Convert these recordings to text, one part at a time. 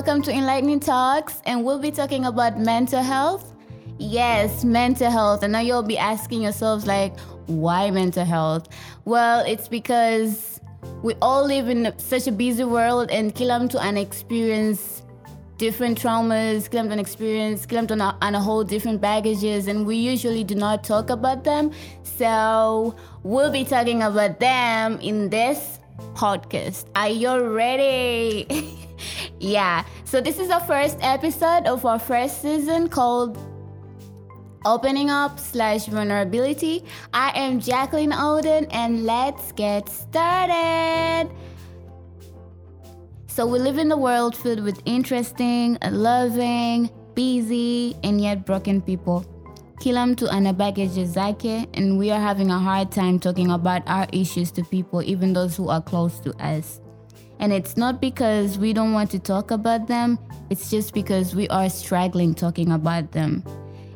welcome to Enlightening Talks, and we'll be talking about mental health. Yes, mental health. And now you'll be asking yourselves, like, why mental health? Well, it's because we all live in such a busy world, and kilam to an experience different traumas, kilam to an experience, kilam to an, and a whole different baggages, and we usually do not talk about them. So we'll be talking about them in this podcast. Are you ready? yeah. So this is our first episode of our first season called Opening Up slash Vulnerability. I am Jacqueline Oden and let's get started. So we live in a world filled with interesting, loving, busy, and yet broken people. Kilam mtu ana baggage zake and we are having a hard time talking about our issues to people, even those who are close to us. And it's not because we don't want to talk about them, it's just because we are struggling talking about them.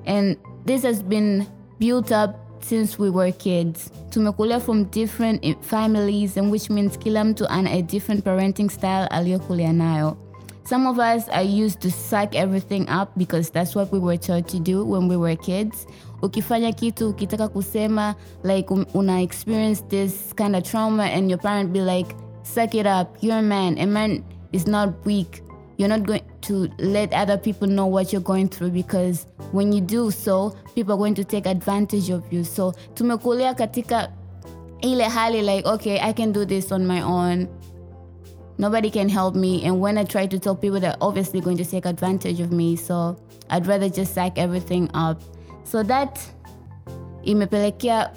And this has been built up since we were kids. Tumekulia from different families and which means kila mtu ana a different parenting style aliyokulia nayo. Some of us are used to suck everything up because that's what we were taught to do when we were kids. Ukifanya kitu ukitaka kusema like um, una experience this kind of trauma and your parent be like suck it up. You're a man. A man is not weak. You're not going to let other people know what you're going through because when you do so, people are going to take advantage of you. So tumekulia katika ile hali like okay, I can do this on my own. Nobody can help me. And when I try to tell people, they're obviously going to take advantage of me. So I'd rather just sack everything up. So that imepelekea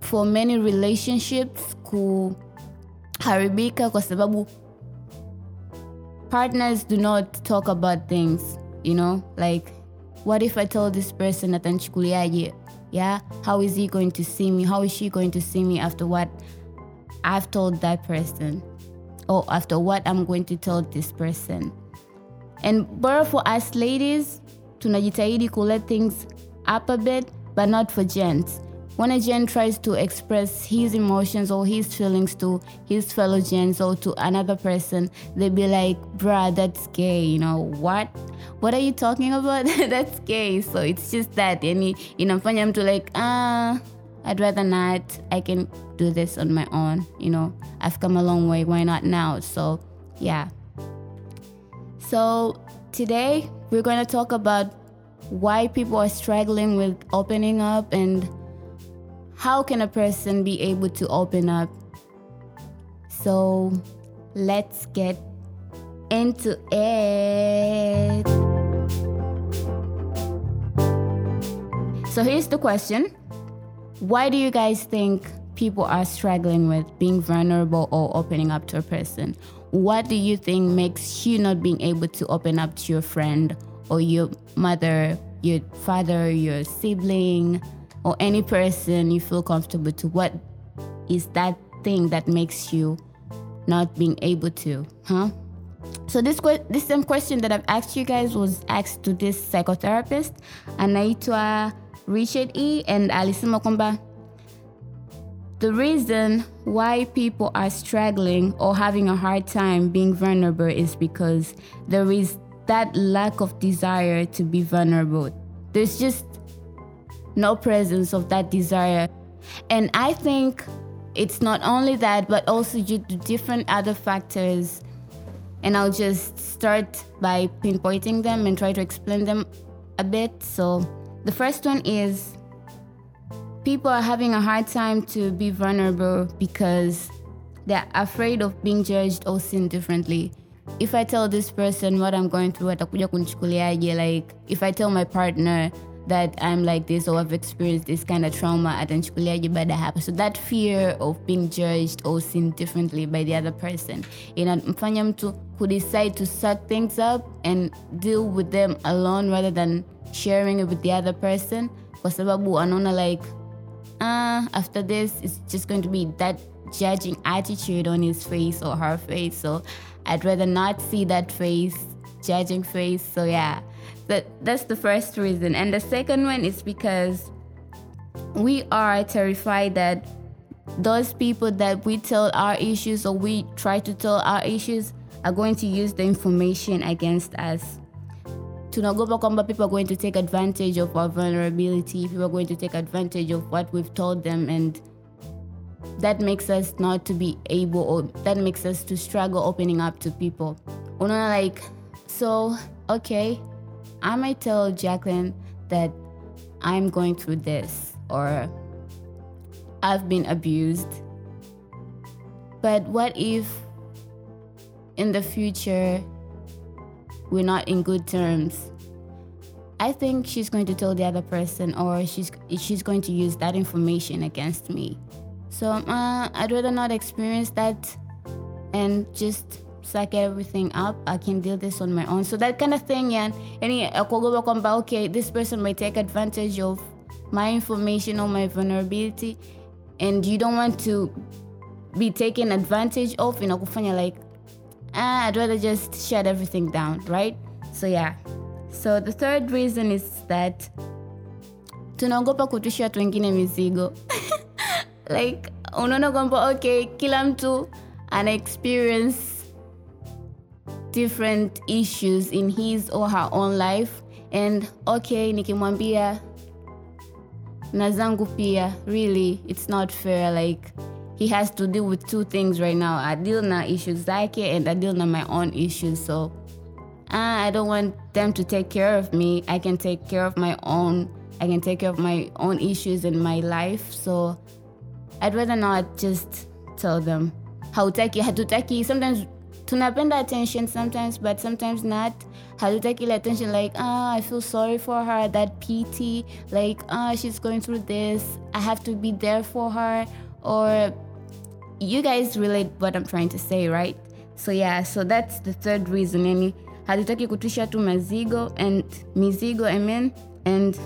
for many relationships kuharibika kwa sababu partners do not talk about things, you know? Like, what if I told this person atanchukuliaje? Yeah? How is he going to see me? How is she going to see me after what I've told that person? or after what I'm going to tell this person. And but for us ladies, tunajitahidi to let things up a bit, but not for gents. When a gent tries to express his emotions or his feelings to his fellow gens or to another person, they be like, bruh, that's gay, you know, what? What are you talking about? that's gay. So it's just that. Yani inamfanya mtu like, ah, I'd rather not. I can do this on my own. You know, I've come a long way. Why not now? So, yeah. So, today we're going to talk about why people are struggling with opening up and how can a person be able to open up. So, let's get into it. So, here's the question why do you guys think people are struggling with being vulnerable or opening up to a person? What do you think makes you not being able to open up to your friend or your mother, your father, your sibling, or any person you feel comfortable to? What is that thing that makes you not being able to? Huh? So this this same question that I've asked you guys was asked to this psychotherapist, anaitwa Richard E. and Alison Mokomba. the reason why people are struggling or having a hard time being vulnerable is because there is that lack of desire to be vulnerable. There's just no presence of that desire. And I think it's not only that, but also due to different other factors. And I'll just start by pinpointing them and try to explain them a bit. So, the first one is people are having a hard time to be vulnerable because they're afraid of being judged or seen differently. If I tell this person what I'm going through, like if I tell my partner that I'm like this or I've experienced this kind of trauma atanchukuliaje baada happen. So that fear of being judged or seen differently by the other person inamfanya mtu who decide to suck things up and deal with them alone rather than sharing it with the other person kwa sababu anaona like uh, after this it's just going to be that judging attitude on his face or her face. So i'd rather not see that face judging face. So yeah that that's the first reason. And the second one is because we are terrified that those people that we tell our issues or we try to tell our issues are going to use the information against us. Tunaogopa kwamba people are going to take advantage of our vulnerability people are going to take advantage of what we've told them and that makes us not to be able or that makes us to struggle opening up to people. Unaona like so okay i might tell jacqueline that i'm going through this or i've been abused. But what if in the future we're not in good terms? I think she's going to tell the other person or she's she's going to use that information against me. So uh, i'd rather not experience that and just suck everything up i can deal this on my own so that kind of thing and any akuogopa kwamba okay this person might take advantage of my information or my vulnerability and you don't want to be taken advantage of inakufanya like ah, I'd rather just shut everything down, right? So yeah. So the third reason is that tunaogopa kutushia watu wengine mizigo. like unaona kwamba okay, kila mtu ana experience different issues in his or her own life and okay, nikimwambia na zangu pia, really it's not fair like he has to deal with two things right now. I deal na issues zake and I deal na my own issues. So uh, I don't want them to take care of me. I can take care of my own. I can take care of my own issues in my life. So I'd rather not just tell them. Hautaki, hatutaki. Sometimes tunapenda attention sometimes, but sometimes not. Hatutaki ile attention like, ah, I feel sorry for her, that pity, like, ah, she's going through this. I have to be there for her. Or you guys relate what I'm trying to say, right? So yeah, so that's the third reason. Yani hatutaki kutusha tu mazigo and mizigo, I mean, and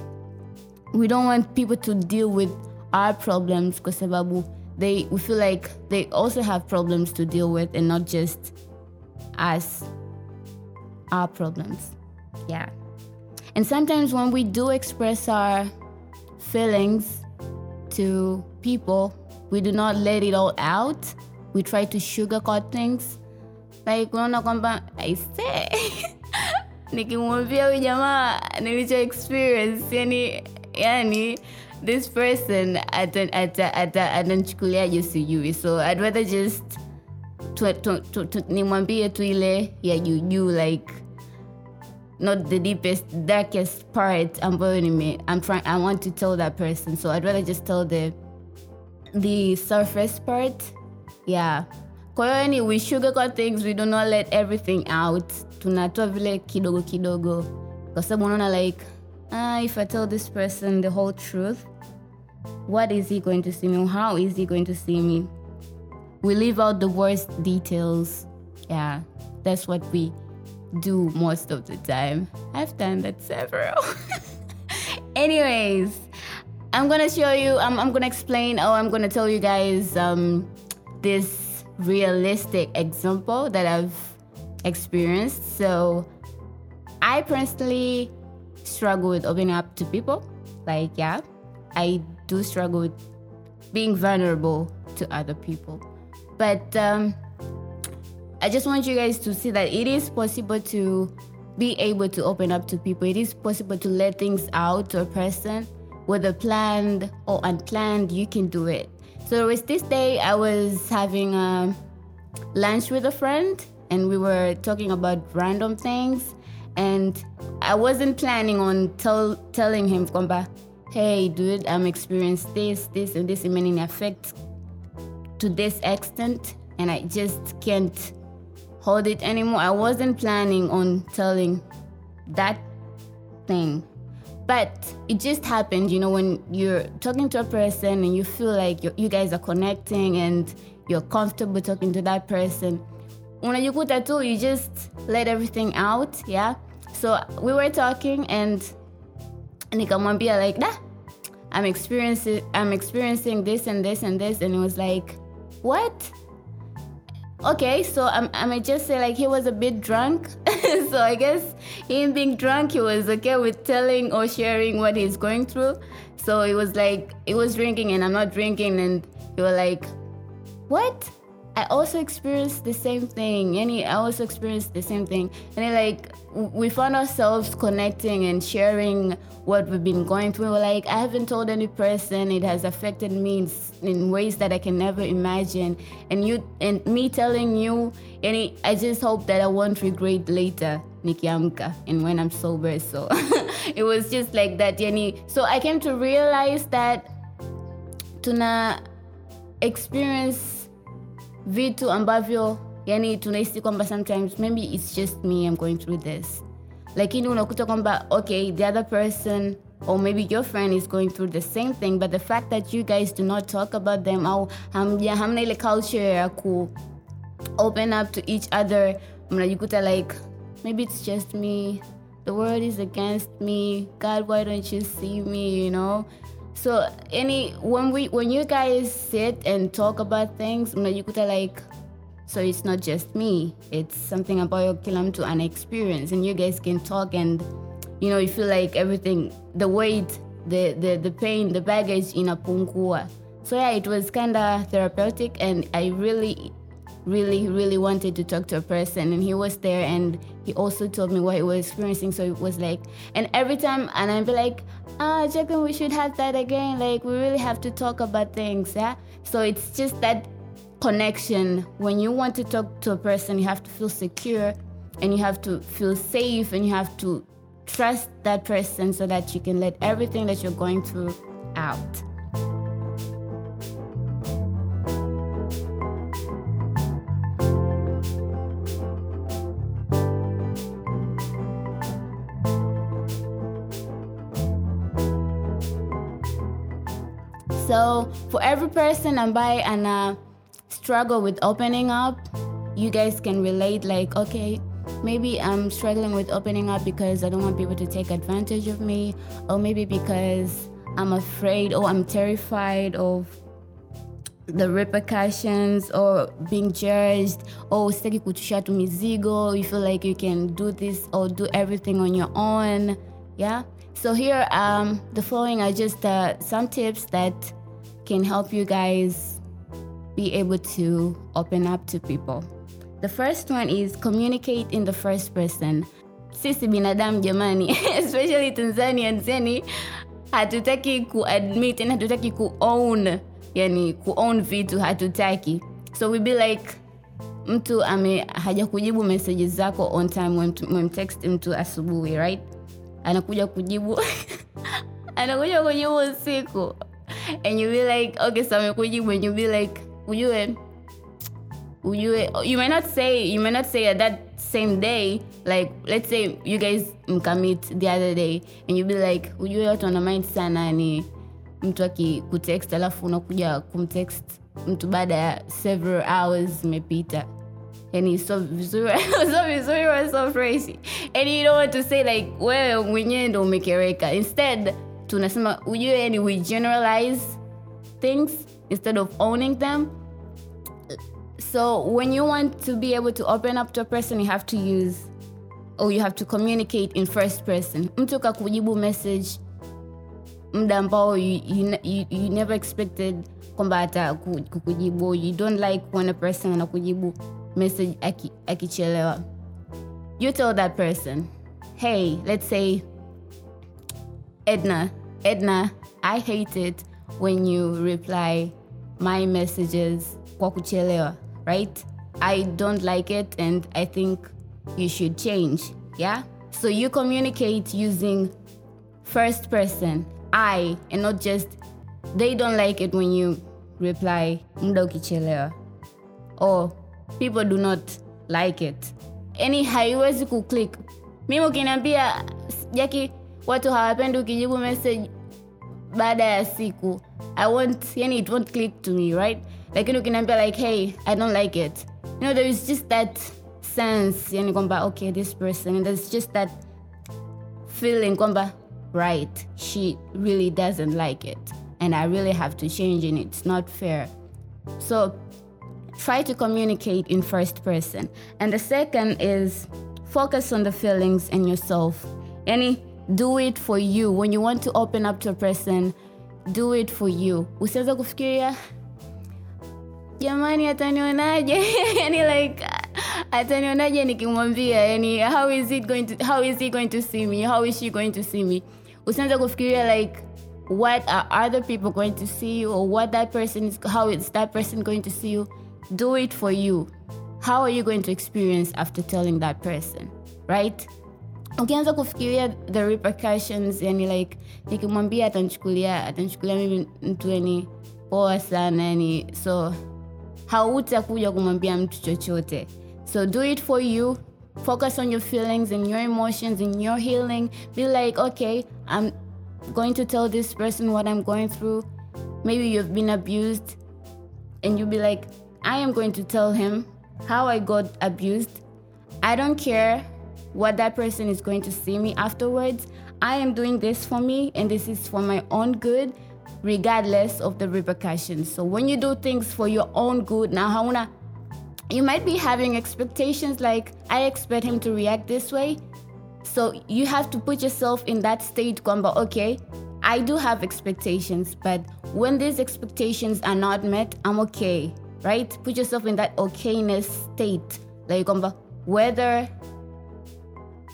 we don't want people to deal with our problems kwa sababu they we feel like they also have problems to deal with and not just us our problems. Yeah. And sometimes when we do express our feelings to people, we do not let it all out. We try to sugarcoat things. Like unaona kwamba I say nikimwambia huyu jamaa experience yani yani this person atanchukuliaje sijui so I'd rather just nimwambie tu ile ya juujuu like not the deepest darkest part ambayo nime I'm trying I want to tell that person. So I'd rather just tell the the surface part yeah. Kwa we sugarcoat things we do not let everything out. Tunatoa vile kidogo kidogo. Kwa sababu unaona like uh, if i tell this person the whole truth what is he going to see me? How is he going to see me we leave out the worst details yeah that's what we do most of the time i've done that several anyways I'm gonna show you, I'm, I'm gonna explain, or I'm gonna tell you guys um, this realistic example that I've experienced. So, I personally struggle with opening up to people. Like, yeah, I do struggle with being vulnerable to other people. But um, I just want you guys to see that it is possible to be able to open up to people. It is possible to let things out to a person whether planned or unplanned, you can do it. So it was this day I was having a lunch with a friend and we were talking about random things and I wasn't planning on tell, telling him kwamba hey dude I'm experiencing this this and this in many effects to this extent and I just can't hold it anymore. I wasn't planning on telling that thing but it just happened, you know, when you're talking to a person and you feel like you guys are connecting and you're comfortable talking to that person. Unajikuta too, you just let everything out, yeah? So we were talking and nikamwambia like, nah, I'm experiencing I'm experiencing this and this and this and it was like, what? okay, so I might just say like he was a bit drunk. so I guess him being drunk, he was okay with telling or sharing what he's going through. So it was like he was drinking and I'm not drinking, and he was like, "What? I also experienced the same thing. Any, I also experienced the same thing. And then, like, we found ourselves connecting and sharing what we've been going through. We're like, I haven't told any person. It has affected me in, in ways that I can never imagine. And you, and me telling you, any, I just hope that I won't regret later, nikiamka, and when I'm sober. So it was just like that, yani. So I came to realize that to tuna experience vitu ambavyo yani tunahisi kwamba sometimes maybe it's just me I'm going through this. Lakini unakuta kwamba okay the other person or maybe your friend is going through the same thing but the fact that you guys do not talk about them au hamja hamna ile culture ya ku open up to each other mnajikuta like maybe it's just me. The world is against me. God why don't you see me you know so any when we when you guys sit and talk about things, mnajikuta like so it's not just me. It's something about your kila to an experience and you guys can talk and you know you feel like everything the weight, the the, the pain, the baggage inapungua. So yeah, it was kinda therapeutic and I really really, really wanted to talk to a person, and he was there, and he also told me what he was experiencing. So it was like, and every time, and I'd be like, ah, Jacqueline, we should have that again. Like, we really have to talk about things, yeah. So it's just that connection. When you want to talk to a person, you have to feel secure, and you have to feel safe, and you have to trust that person so that you can let everything that you're going through out. So for every person ambaye ana uh, struggle with opening up, you guys can relate like, okay, maybe I'm struggling with opening up because I don't want people to take advantage of me, or maybe because I'm afraid or I'm terrified of the repercussions or being judged or you feel like you can do this or do everything on your own yeah so here um the following are just uh, some tips that can help you guys be able to open up to people. The first one is communicate in the first person. Sisi binadamu jamani, especially Tanzanians, yani hatutaki kuadmit, yani hatutaki kuown, yani kuown vitu hatutaki. So we be like mtu ame haja kujibu messages zako on time, umemtext mtu asubuhi, right? Anakuja kujibu. Anakuja kujibu usiku. And you be like okay so amekujibu and you be like ujue ujue you may not say you may not say at that same day like let's say you guys mkamit the other day and you be like ujue watu wana mind sana ni mtu akikutext alafu unakuja kumtext mtu baada ya several hours zimepita yani so vizuri so vizuri or so fresh and you don't want to say like wewe mwenyewe ndo umekereka. Instead tunasema ujue yani we generalize things instead of owning them. So when you want to be able to open up to a person you have to use or you have to communicate in first person. Mtu kakujibu message muda ambao you, never expected kwamba hata kukujibu. You don't like when a person anakujibu akichelewa aki you tell that person hey let's say Edna, Edna, I hate it when you reply my messages kwa kuchelewa, right? I don't like it and I think you should change, yeah? So you communicate using first person, I, and not just they don't like it when you reply muda ukichelewa. Or people do not like it. Any haiwezi kuclick. Mimi ukiniambia Jackie watu hawapendi ukijibu message baada ya siku i won't yani it won't click to me right lakini ukiniambia like hey i don't like it you know there is just that sense yani kwamba okay this person and there's just that feeling kwamba right she really doesn't like it and i really have to change and it's not fair so try to communicate in first person. And the second is focus on the feelings and yourself. Any do it for you. When you want to open up to a person do it for you. Usiweze kufikiria jamani atanionaje? Yani like atanionaje nikimwambia? Yani how is it going to how is he going to see me? How is she going to see me? Usianza kufikiria like what are other people going to see you or what that person is how is that person going to see you do it for you. How are you going to experience after telling that person right? Ukianza kufikiria the repercussions yani like nikimwambia atanchukulia atanchukulia mimi mtu yani poa sana yani so hautakuja kumwambia mtu chochote. So do it for you. Focus on your feelings and your emotions and your healing. Be like okay i'm going to tell this person what i'm going through. Maybe you've been abused and you'll be like i am going to tell him how i got abused i don't care what that person is going to see me afterwards i am doing this for me and this is for my own good regardless of the repercussions. So when you do things for your own good, now hauna you might be having expectations like I expect him to react this way. So you have to put yourself in that state kwamba okay, I do have expectations, but when these expectations are not met, I'm okay, right? Put yourself in that okayness state. Like kwamba whether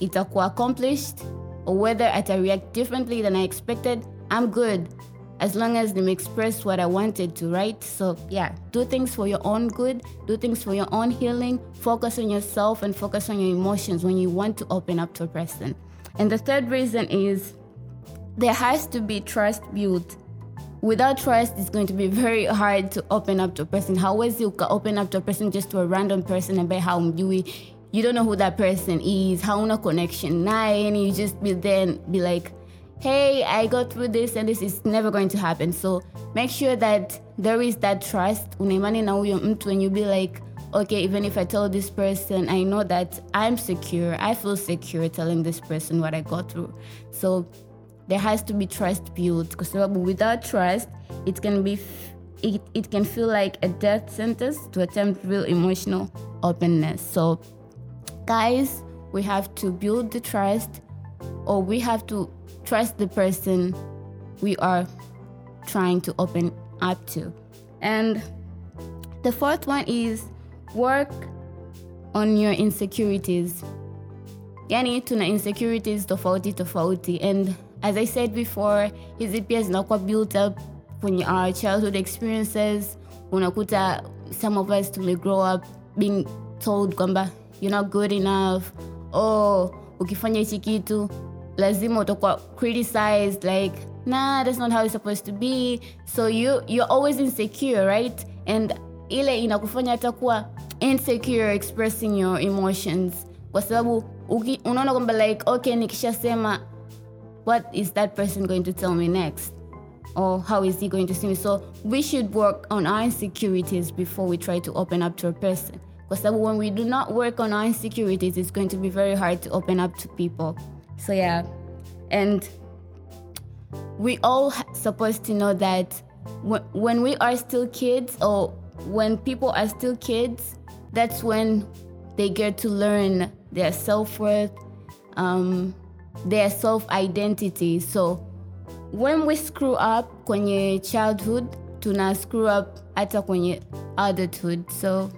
itakuwa accomplished or whether I react differently than I expected, I'm good as long as them express what I wanted to, right? So, yeah, do things for your own good, do things for your own healing, focus on yourself and focus on your emotions when you want to open up to a person. And the third reason is there has to be trust built. Without trust, it's going to be very hard to open up to a person. You open up to a person just to a random person and by how you you don't know who that person is, how no connection, and you just be then be like, hey, I got through this and this is never going to happen. So make sure that there is that trust. Unaimani na huyo mtu and you be like, okay, even if I tell this person, I know that I'm secure. I feel secure telling this person what I got through. So there has to be trust built because without trust, it can be it, it can feel like a death sentence to attempt real emotional openness. So guys, we have to build the trust or we have to trust the person we are trying to open up to. And the fourth one is work on your insecurities. Yani tuna insecurities tofauti tofauti and as I said before, hizi pia zinakuwa built up kwenye our childhood experiences. Unakuta some of us tume grow up being told kwamba you're not good enough. Oh, ukifanya hichi kitu lazima utakuwa criticized like nah that's not how it's supposed to be so you you're always insecure right and ile inakufanya hata kuwa insecure expressing your emotions kwa sababu unaona kwamba like okay nikishasema what is that person going to tell me next? Or how is he going to see me? So we should work on our insecurities before we try to open up to a person. Because when we do not work on our insecurities it's going to be very hard to open up to people. So yeah, and we all supposed to know that when we are still kids or when people are still kids, that's when they get to learn their self worth, um, their self identity. So when we screw up kwenye childhood, tuna screw up hata kwenye adulthood. So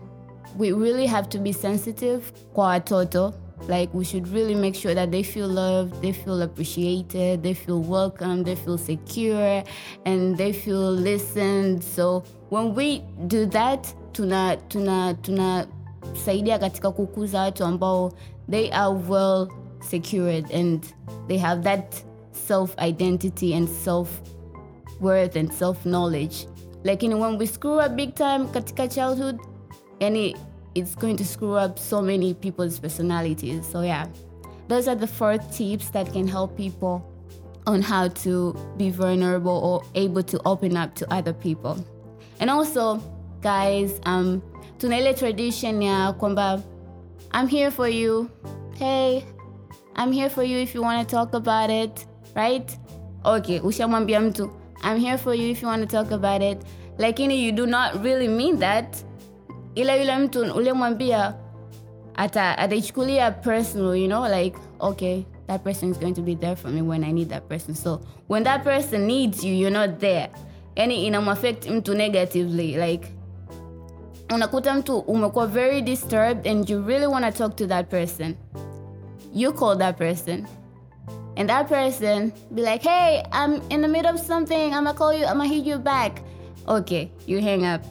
we really have to be sensitive kwa watoto like, we should really make sure that they feel loved, they feel appreciated, they feel welcome, they feel secure, and they feel listened. So, when we do that, tuna tuna tuna saidia katika kukuza watu ambao they are well secured and they have that self identity and self worth and self knowledge. Like, you know, when we screw up big time katika childhood, any it's going to screw up so many people's personalities. So, yeah, those are the four tips that can help people on how to be vulnerable or able to open up to other people. And also, guys, um, tuna ile tradition ya kwamba I'm here for you. Hey, I'm here for you if you want to talk about it, right? Okay, ushamwambia mtu I'm here for you if you want to talk about it. Lakini you do not really mean that ila yule mtu ulimwambia ata ataichukulia personal you know like okay that person is going to be there for me when i need that person so when that person needs you you're not there yani inamaffect mtu negatively like unakuta mtu umekuwa very disturbed and you really want to talk to that person you call that person. And that person be like hey i'm in the middle of something. I'm gonna call you. I'm gonna hit you back. Okay you hang up.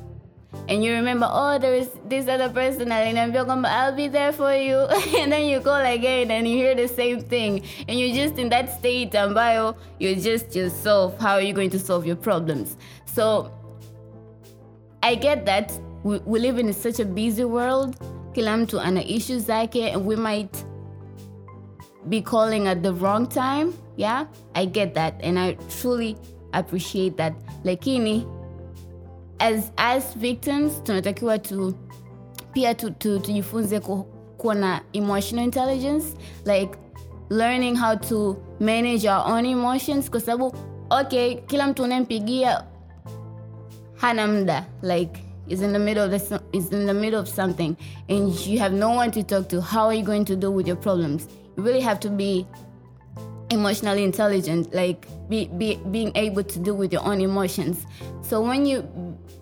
And you remember oh there is this other person aliniambia kwamba i'll be there for you. And then you call again and you hear the same thing. And you're just in that state ambayo you're just yourself. How are you going to solve your problems? So i get that we, we live in such a busy world. Kila mtu ana issues zake and we might be calling at the wrong time yeah i get that. And i truly appreciate that. Lakini as as victims tunatakiwa tu pia tu, tu, tujifunze ku, kuwa na emotional intelligence like learning how to manage our own emotions kwa sababu okay kila mtu unayempigia hana muda. Like is in the middle of the, is in the middle of something. And you have no one to talk to. How are you going to deal with your problems really have to be emotionally intelligent like be, be being able to deal with your own emotions. So when you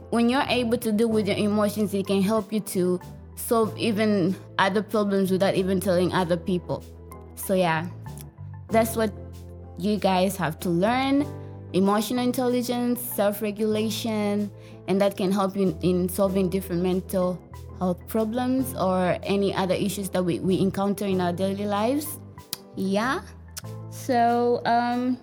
when you're able to deal with your emotions it can help you to solve even other problems without even telling other people. So yeah that's what you guys have to learn. Emotional intelligence self-regulation and that can help you in solving different mental health problems or any other issues that we, we encounter in our daily lives yeah so um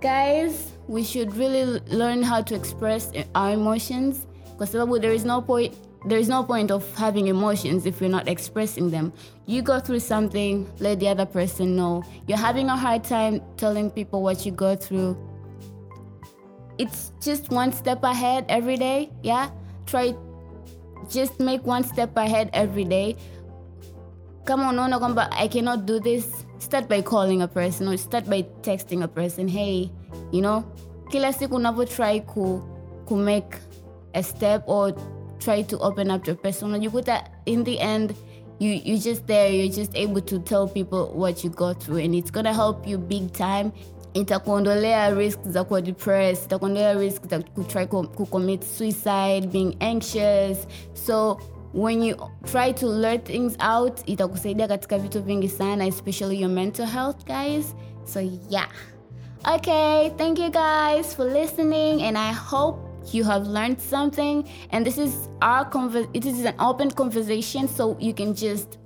guys we should really learn how to express our emotions because there is no point there is no point of having emotions if you're not expressing them. You go through something, let the other person know. You're having a hard time telling people what you go through. It's just one step ahead every day, yeah? Try just make one step ahead every day. Kama unaona kwamba I cannot do this, start by calling a person or start by texting a person, hey, you know? Kila siku try ku, ku make a step or try to open up a person unajikuta in the end you you just there you're just able to tell people what you go through and it's gonna help you big time itakuondolea risk za kuwa depressed itakuondolea risk za kutry kucommit suicide being anxious. So when you try to learn things out itakusaidia katika vitu vingi sana especially your mental health guys. So yeah. Okay thank you guys for listening and i hope you have learned something. And this is our conver- it is an open conversation so you can just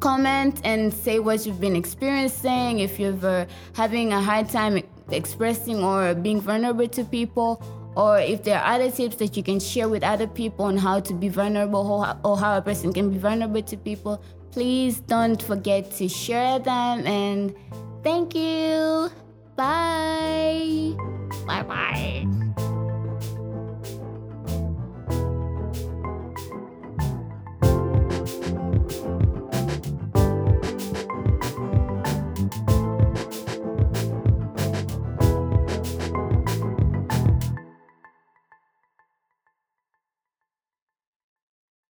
comment and say what you've been experiencing if you're uh, having a hard time expressing or being vulnerable to people or if there are other tips that you can share with other people on how to be vulnerable or, how a person can be vulnerable to people please don't forget to share them and thank you. Bye. Bye bye